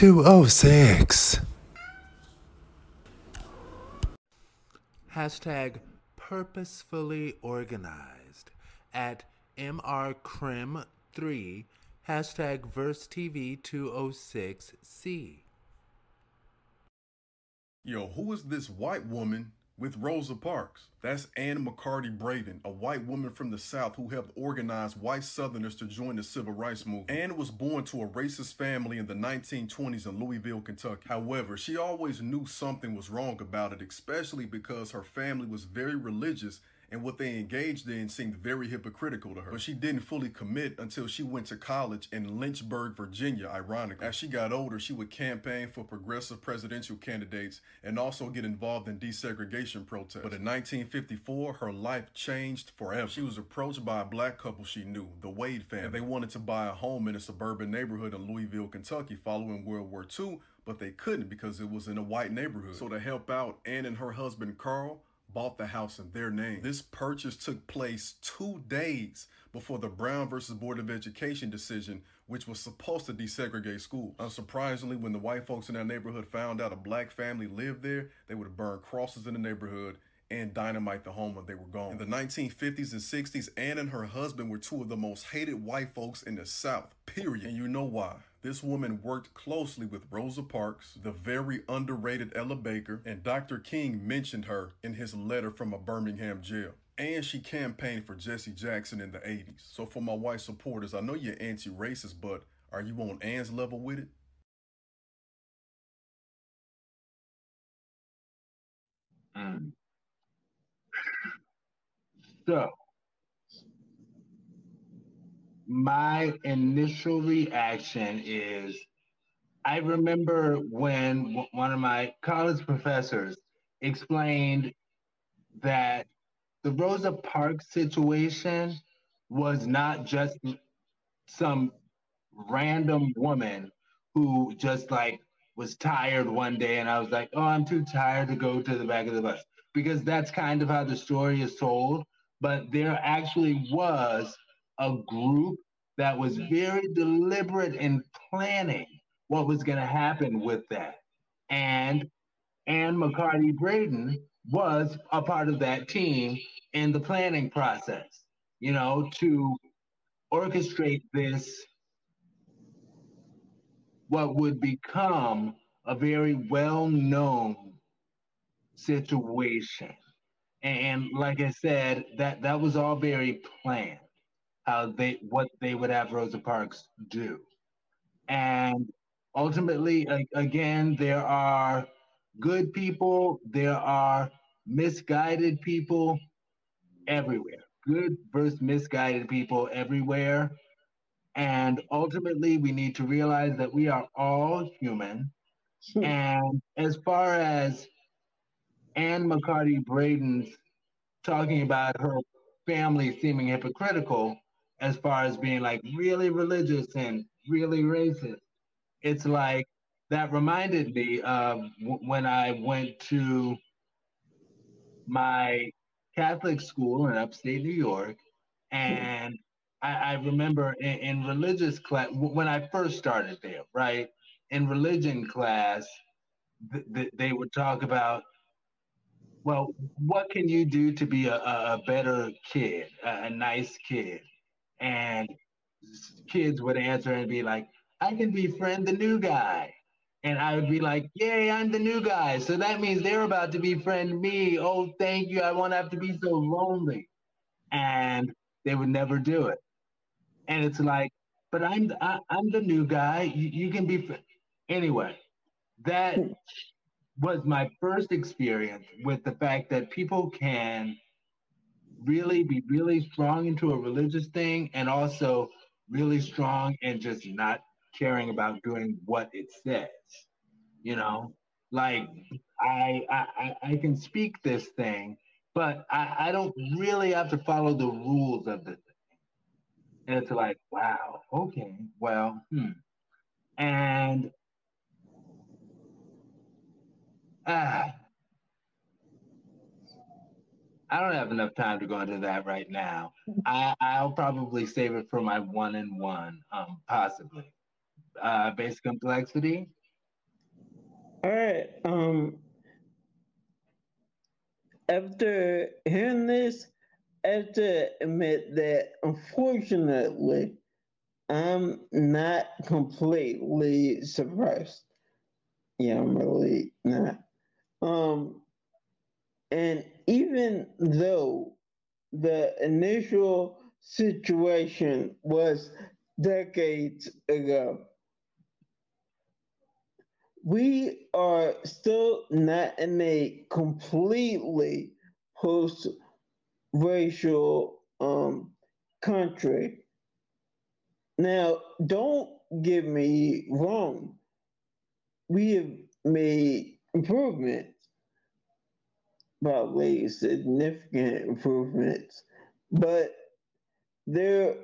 206. Hashtag purposefully organized at MRCrim3, hashtag VersTEAv 206C. Yo, who is this white woman with Rosa Parks? That's Anne McCarty Braden, a white woman from the South who helped organize white Southerners to join the civil rights movement. Anne was born to a racist family in the 1920s in Louisville, Kentucky. However, she always knew something was wrong about it, especially because her family was very religious and what they engaged in seemed very hypocritical to her. But she didn't fully commit until she went to college in Lynchburg, Virginia, ironically. As she got older, she would campaign for progressive presidential candidates and also get involved in desegregation protests. But in 1954, her life changed forever. She was approached by a black couple she knew, the Wade family. And they wanted to buy a home in a suburban neighborhood in Louisville, Kentucky following World War II, but they couldn't because it was in a white neighborhood. So to help out, Anne and her husband Carl bought the house in their name. This purchase took place two days before the Brown versus Board of Education decision, which was supposed to desegregate schools. Unsurprisingly, when the white folks in that neighborhood found out a black family lived there, they would burn crosses in the neighborhood and dynamite the home when they were gone. In the 1950s and 60s, Anne and her husband were two of the most hated white folks in the South, period. And you know why. This woman worked closely with Rosa Parks, the very underrated Ella Baker, and Dr. King mentioned her in his letter from a Birmingham jail. And she campaigned for Jesse Jackson in the 80s. So for my white supporters, I know you're anti-racist, but are you on Anne's level with it? Mm. So, my initial reaction is I remember when one of my college professors explained that the Rosa Parks situation was not just some random woman who just like was tired one day and I was like, oh, I'm too tired to go to the back of the bus. Because that's kind of how the story is told. But there actually was a group that was mm-hmm. very deliberate in planning what was going to happen with that. And Anne McCarty Braden was a part of that team in the planning process, you know, to orchestrate this, what would become a very well known situation. And like I said, that, that was all very planned how they what they would have Rosa Parks do. And ultimately, again, there are good people, there are misguided people everywhere. Good versus misguided people everywhere. And ultimately, we need to realize that we are all human. And as far as Anne McCarty Braden's talking about her family seeming hypocritical, as far as being like really religious and really racist. It's like that reminded me of w- when I went to my Catholic school in upstate New York. And I, I remember in, in religious class, when I first started there, right? In religion class, th- th- they would talk about well, what can you do to be a, a better kid, a, a nice kid? And kids would answer and be like, I can befriend the new guy. And I would be like, Yay, I'm the new guy. So that means they're about to befriend me. Oh, thank you. I won't have to be so lonely. And they would never do it. And it's like, but I'm I, am i am the new guy. You, you can be anyway. That hmm. was my first experience with the fact that people can really be really strong into a religious thing and also really strong and just not caring about doing what it says. You know, like I I I can speak this thing, but I, I don't really have to follow the rules of the thing. And it's like, wow, okay, well, hmm. And ah, I don't have enough time to go into that right now. I, I'll probably save it for my one and one, um, possibly. Uh, basic complexity. All right. Um, after hearing this, I have to admit that unfortunately, I'm not completely surprised. Yeah, I'm really not. Um, and even though the initial situation was decades ago, we are still not in a completely post racial um, country. Now, don't get me wrong. We have made improvements, probably significant improvements, but there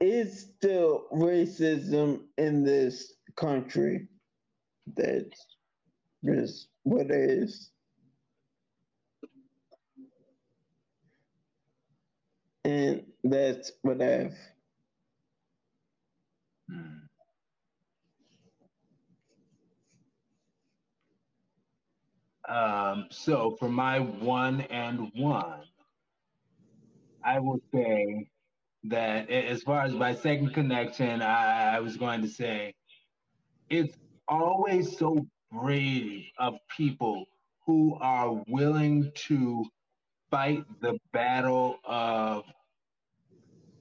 is still racism in this country. That's just what it is. And that's what I've. Hmm. Um, so for my one and one, I will say that as far as my second connection, I, I was going to say it's always so brave of people who are willing to fight the battle of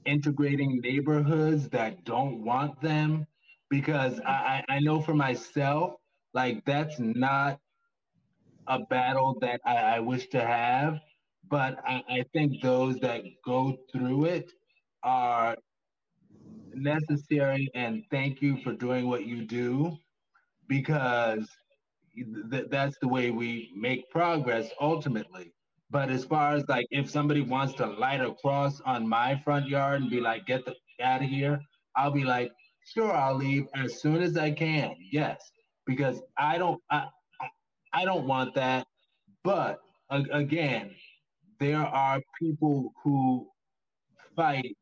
integrating neighborhoods that don't want them because I, I know for myself like that's not a battle that I, I wish to have but I, I think those that go through it are necessary and thank you for doing what you do because th- that's the way we make progress ultimately. But as far as like if somebody wants to light a cross on my front yard and be like, get the out of here, I'll be like, sure, I'll leave as soon as I can. Yes, because I don't I don't want that. But again, there are people who fight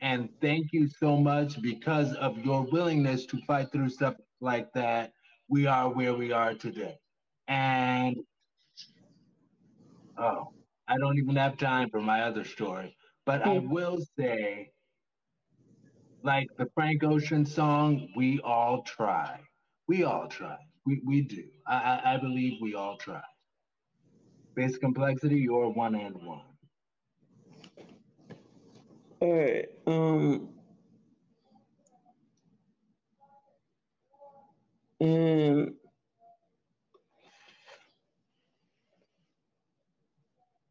and thank you so much because of your willingness to fight through stuff like that, we are where we are today. And oh, I don't even have time for my other story, but I hmm. will say, like the Frank Ocean song, we all try. We all try. We, we do. I, I, I believe we all try. Basic complexity, you're one and one. All right. Um, And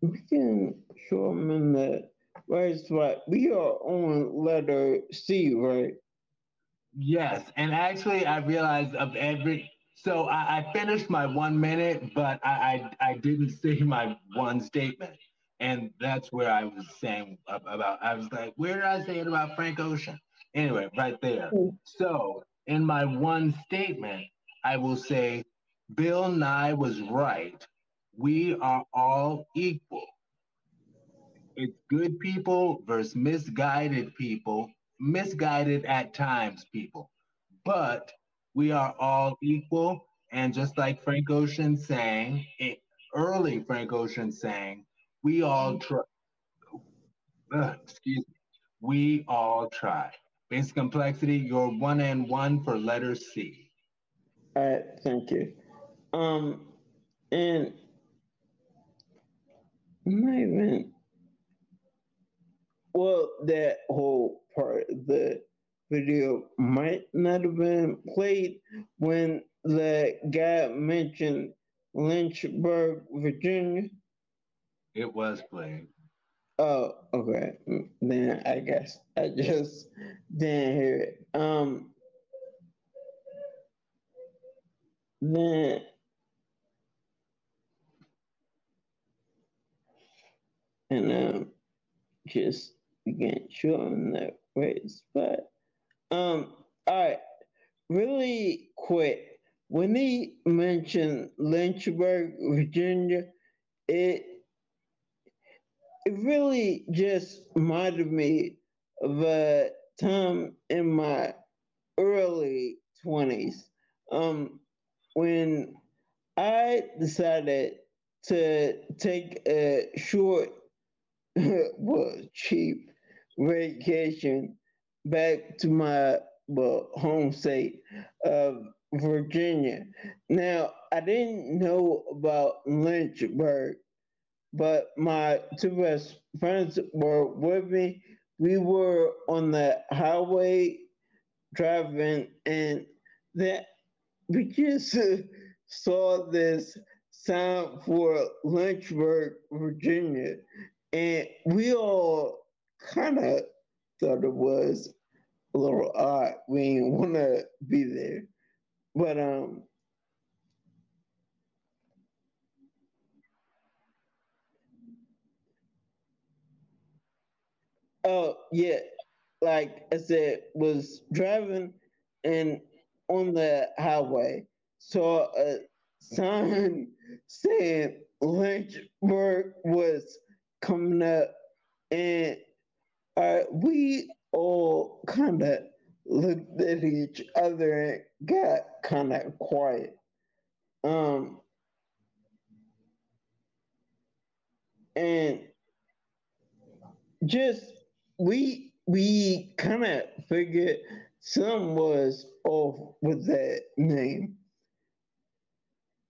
we can show them in the right spot. We are on letter C, right? Yes, and actually, I realized of every. So I, I finished my one minute, but I, I I didn't say my one statement, and that's where I was saying about. I was like, where did I say it about Frank Ocean? Anyway, right there. So in my one statement, I will say Bill Nye was right. We are all equal. It's good people versus misguided people, misguided at times people. But we are all equal. And just like Frank Ocean sang, early Frank Ocean sang, we all try. Uh, excuse me. We all try. Basic complexity, you're one and one for letter C. All right, thank you. Um, and not even well, that whole part the video might not have been played when the guy mentioned Lynchburg, Virginia. It was played. Oh, okay. Then I guess I just didn't hear it. Um, then and um, just again showing that right spot. Um, all right, really quick. When he mentioned Lynchburg, Virginia, it it really just reminded me of a time in my early 20s um, when I decided to take a short, well, cheap vacation back to my well, home state of Virginia. Now, I didn't know about Lynchburg, but my two best friends were with me. We were on the highway driving, and then we just saw this sign for Lynchburg, Virginia, and we all kind of thought it was a little odd. We didn't want to be there, but um. Oh yeah, like I said, was driving and on the highway saw a sign saying Lynchburg was coming up, and uh, we all kind of looked at each other and got kind of quiet. Um, and just we we kind of figured some was off with that name,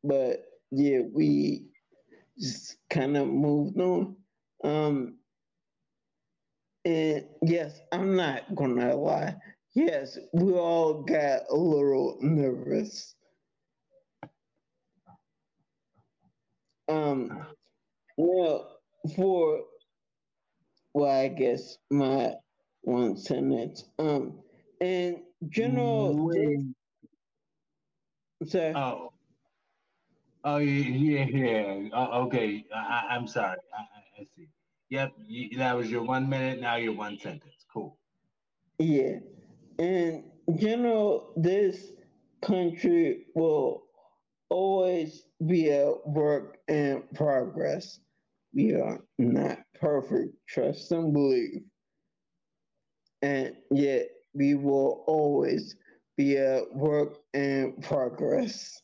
but yeah, we just kind of moved on. Um, and yes, I'm not gonna lie. Yes, we all got a little nervous. Um, well, for well, I guess my one sentence. Um, and general. Sorry. Oh. Oh yeah, yeah. Oh, okay, I, am sorry. I, I, see. Yep, you, that was your one minute. Now your one sentence. Cool. Yeah, and general, this country will always be a work in progress. We are not perfect, trust and believe. And yet we will always be a work in progress.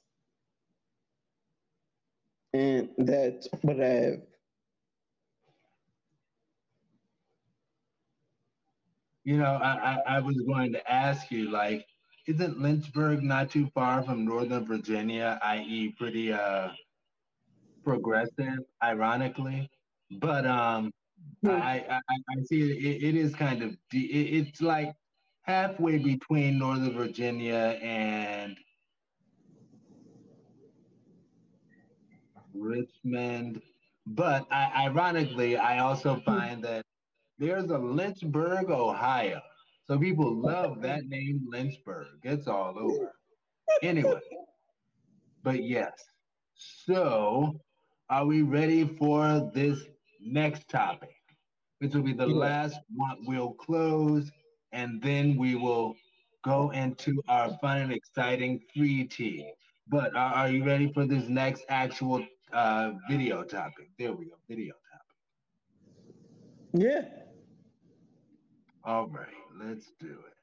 And that's what I have. You know, I, I, I was going to ask you, like, isn't Lynchburg not too far from Northern Virginia, i.e., pretty uh progressive, ironically? But um, hmm. I, I, I see it, it is kind of it, it's like halfway between Northern Virginia and Richmond. But I, ironically, I also find that there's a Lynchburg, Ohio. So people love that name, Lynchburg. It's all over. Anyway, but yes. So, are we ready for this next topic? Which will be the last one. We'll close and then we will go into our fun and exciting free tea. But are, are you ready for this next actual uh, video topic? There we go, video topic. Yeah. All right, let's do it.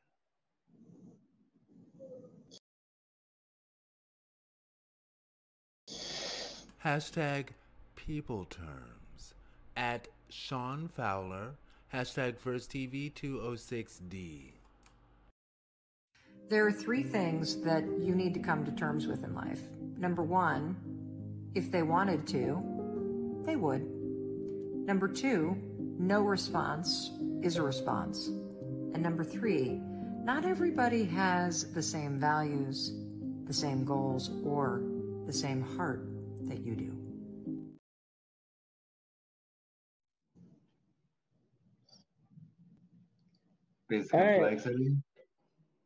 Hashtag people terms at Sean Fowler Hashtag VersTEAv 206D. There are three things that you need to come to terms with in life. Number one, if they wanted to, they would. Number two, no response is a response. And number three, not everybody has the same values, the same goals, or the same heart that you do. complexity. Right.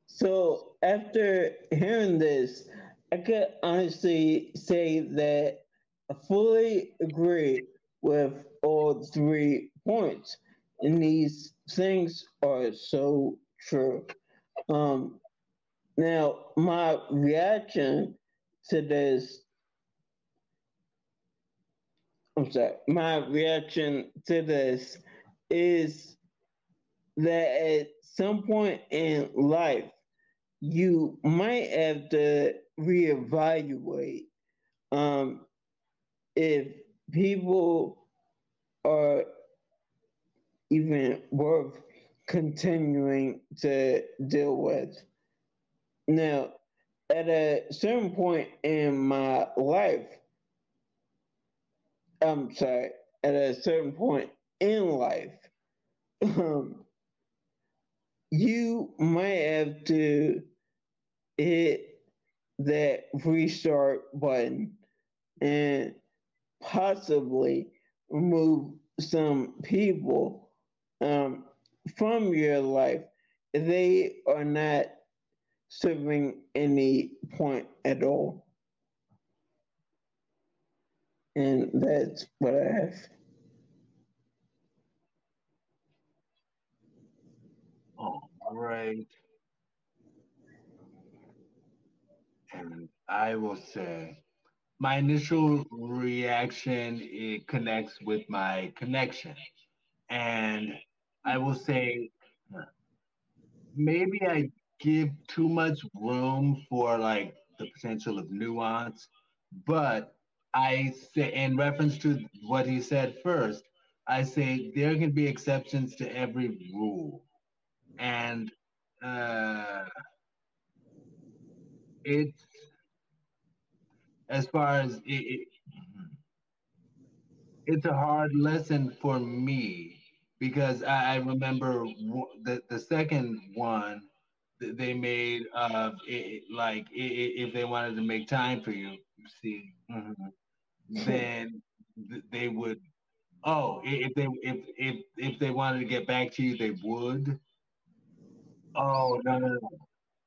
So after hearing this, I could honestly say that I fully agree with all three points, and these things are so true. Um, now, my reaction to this, I'm sorry, my reaction to this is that at some point in life, you might have to reevaluate um, if people are even worth continuing to deal with. Now, at a certain point in my life, I'm sorry, at a certain point in life, um, you might have to hit that restart button and possibly remove some people um, from your life. They are not serving any point at all. And that's what I have. All right. And I will say, my initial reaction it connects with my connection, and I will say, maybe I give too much room for like the potential of nuance, but I say, in reference to what he said first, I say there can be exceptions to every rule. And uh, it's as far as it, it, it's a hard lesson for me because I, I remember the, the second one they made of it, like if they wanted to make time for you, you see, mm-hmm, then they would. Oh, if they if if if they wanted to get back to you, they would. Oh no no no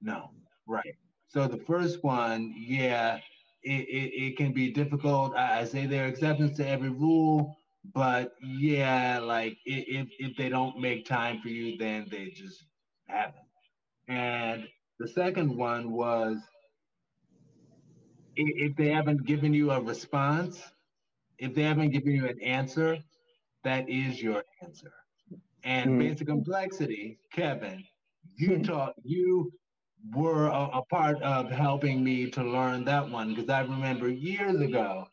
no right. So the first one, yeah, it, it, it can be difficult. I, I say there are exceptions to every rule, but yeah, like if if they don't make time for you, then they just haven't. And the second one was if they haven't given you a response, if they haven't given you an answer, that is your answer. And mm. basic complexity, Kevin, you taught you were a, a, part of helping me to learn that one because I remember years ago,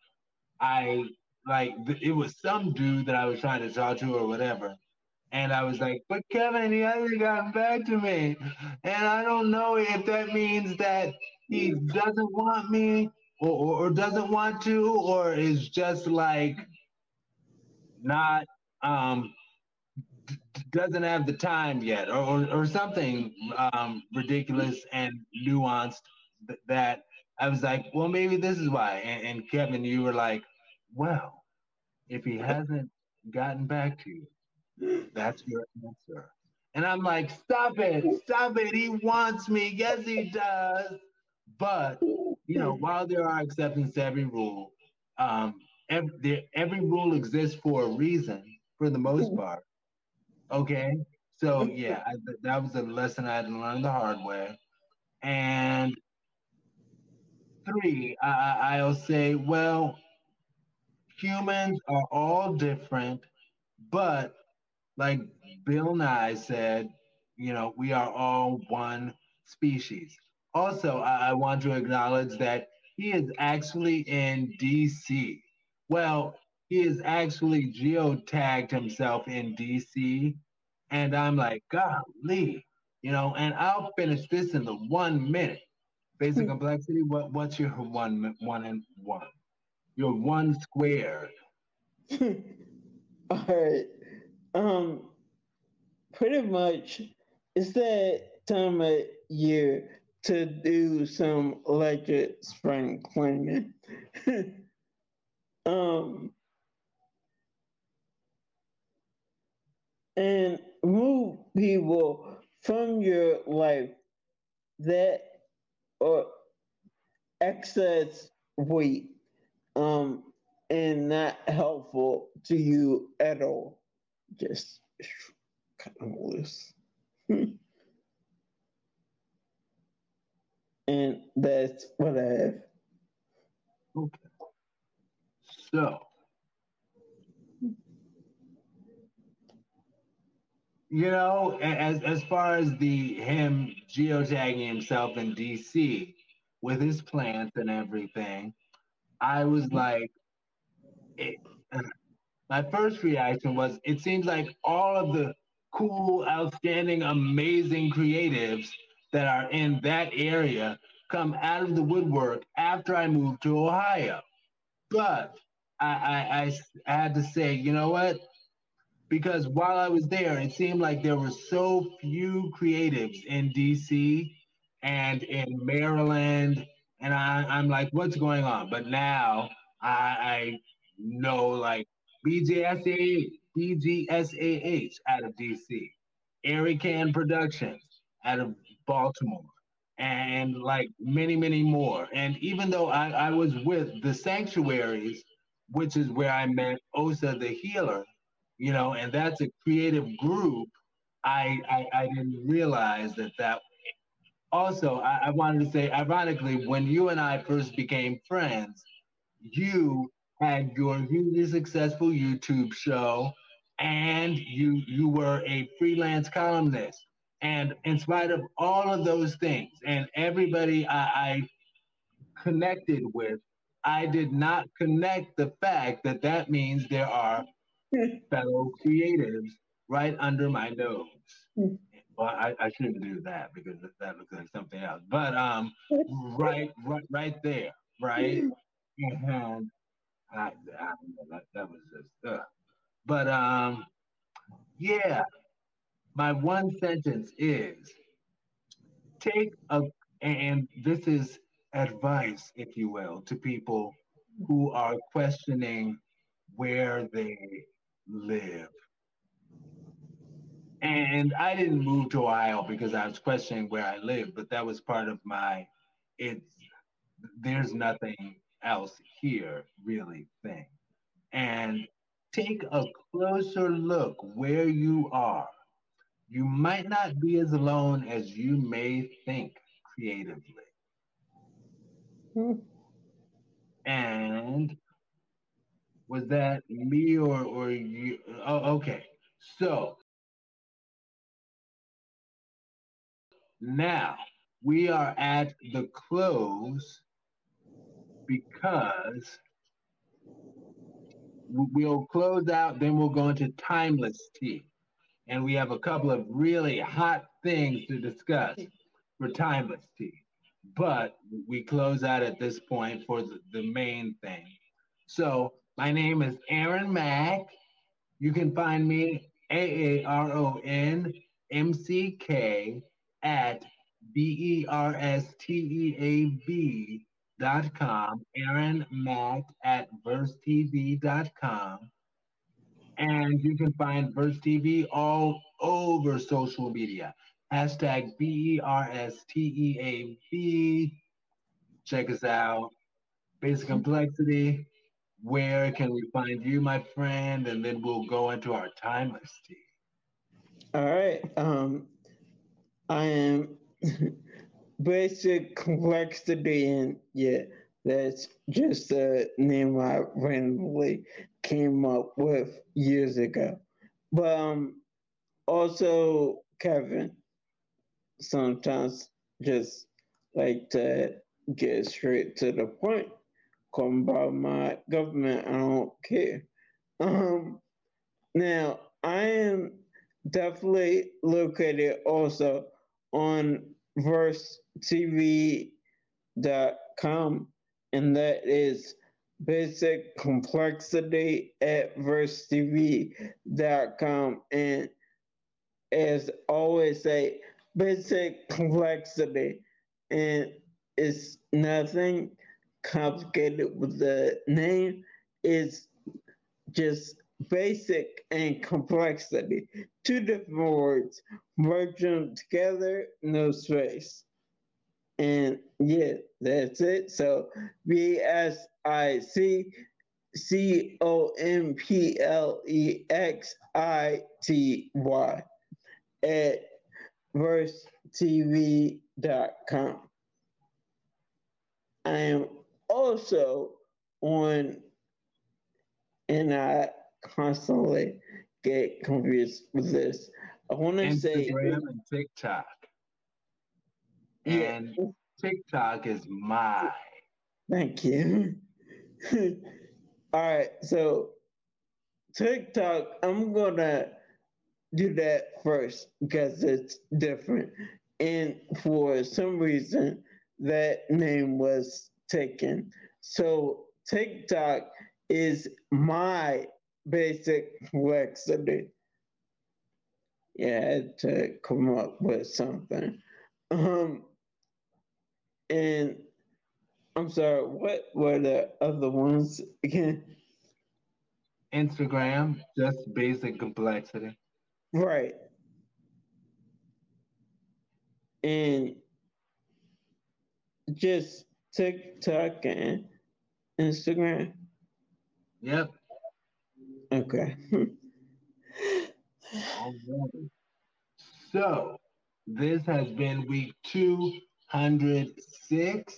I like it was some dude that I was trying to talk to or whatever, and I was like, but Kevin, he hasn't gotten back to me. And I don't know if that means that he doesn't want me or, or, or doesn't want to, or is just like not, um, doesn't have the time yet, or, or, something um, ridiculous and nuanced that I was like, well, maybe this is why. And, and Kevin, you were like, well, if he hasn't gotten back to you, that's your answer. And I'm like, stop it, stop it. He wants me. Yes, he does. But, you know, while there are exceptions to every rule, um, every, every rule exists for a reason for the most part. Okay. So, yeah, I, that was a lesson I had to learn the hard way. And three, I, I'll say, well, humans are all different, but like Bill Nye said, you know, we are all one species. Also, I, I want to acknowledge that he is actually in DC. Well, he has actually geotagged himself in DC. And I'm like, golly, you know, and I'll finish this in the one minute. Basic hmm. complexity, what, what's your one, one and one? Your one squared. All right. Um, pretty much it's that time of year to do some electric spring cleaning. um, and move people from your life that are excess weight um, and not helpful to you at all just cut them loose. and that's what I have. Okay. So, you know, as as far as the him geotagging himself in DC with his plants and everything, I was mm-hmm. like, it, my first reaction was, it seems like all of the cool, outstanding, amazing creatives that are in that area come out of the woodwork after I moved to Ohio. But I, I, I, had to say, you know what? Because while I was there, it seemed like there were so few creatives in DC and in Maryland. And I, I'm like, what's going on? But now I, I know like BJSA, BGSAH out of DC, Erican Productions out of Baltimore, and like many, many more. And even though I, I was with the Sanctuaries, which is where I met Osa the Healer, you know, and that's a creative group, I, I, I didn't realize that that. Also, I, I wanted to say, ironically, when you and I first became friends, you had your hugely successful YouTube show, and you you were a freelance columnist. And in spite of all of those things, and everybody I, I connected with, I did not connect the fact that that means there are fellow creatives right under my nose. Well, I, I shouldn't do that because that looks like something else. But um, right, right, right there, right. And I, I that, that was just uh. But um, yeah, my one sentence is take a, and this is advice, if you will, to people who are questioning where they live. And I didn't move to Ohio because I was questioning where I live, but that was part of my it's there's nothing else here really thing. And take a closer look where you are. You might not be as alone as you may think creatively. Hmm. And was that me or or you? Oh, okay. So now we are at the close because we'll close out, then we'll go into timeless tea. And we have a couple of really hot things to discuss for timeless tea. But we close out at this point for the, the main thing. So my name is Aaron Mack. You can find me A A R O N M C K at B E R S T E A B dot com, Aaron Mack at VersTEAv dot com. And you can find VersTEAv all over social media. Hashtag B E R S T E A B. Check us out. Basic complexity. Where can we find you, my friend? And then we'll go into our timeless tea. All right. Um, I am basic complexity and yeah that's just a name i randomly came up with years ago but um also kevin sometimes just like to get straight to the point come by my government i don't care um now i am definitely located also on VersTEAv.com, and that is basic complexity at versetv.com. And as always say, basic complexity, and it's nothing complicated with the name. It's just basic and complexity. Two different words, merge them together, no space. And yeah, that's it. So B S I C C O M P L E X I T Y at VersTEAv.com. I am also on, and I constantly get confused with this. I want to say Instagram and TikTok. And TikTok is my. Thank you. All right, so TikTok, I'm gonna do that first because it's different. And for some reason, that name was taken. So TikTok is my basic complexity. Yeah, I had to come up with something. Um, and I'm sorry, what were the other ones again? Instagram, just basic complexity. Right. And just TikTok and Instagram. Yep. Okay. So this has been week 206,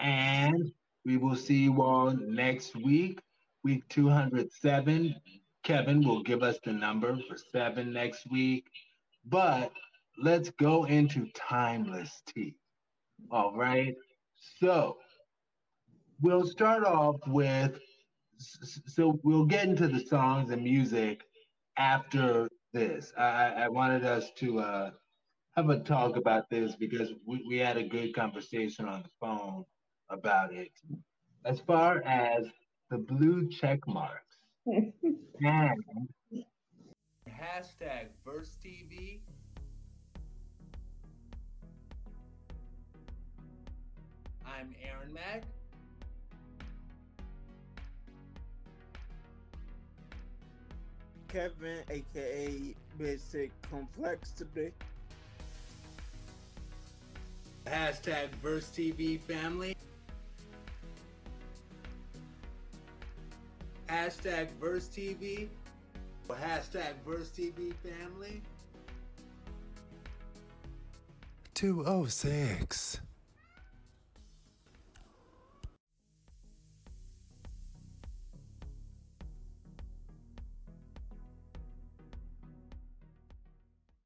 and we will see you all next week, week 207. Kevin will give us the number for seven next week. But let's go into timeless tea. All right. So we'll start off with so we'll get into the songs and music after this. I, I wanted us to uh, have a talk about this because we, we had a good conversation on the phone about it. As far as the blue check marks and hashtag VersTEAv. I'm Aaron Mack. Kevin, aka Basic Complexity. Hashtag VersTEAv family. Hashtag VersTEAv. Hashtag VersTEAv family. 206.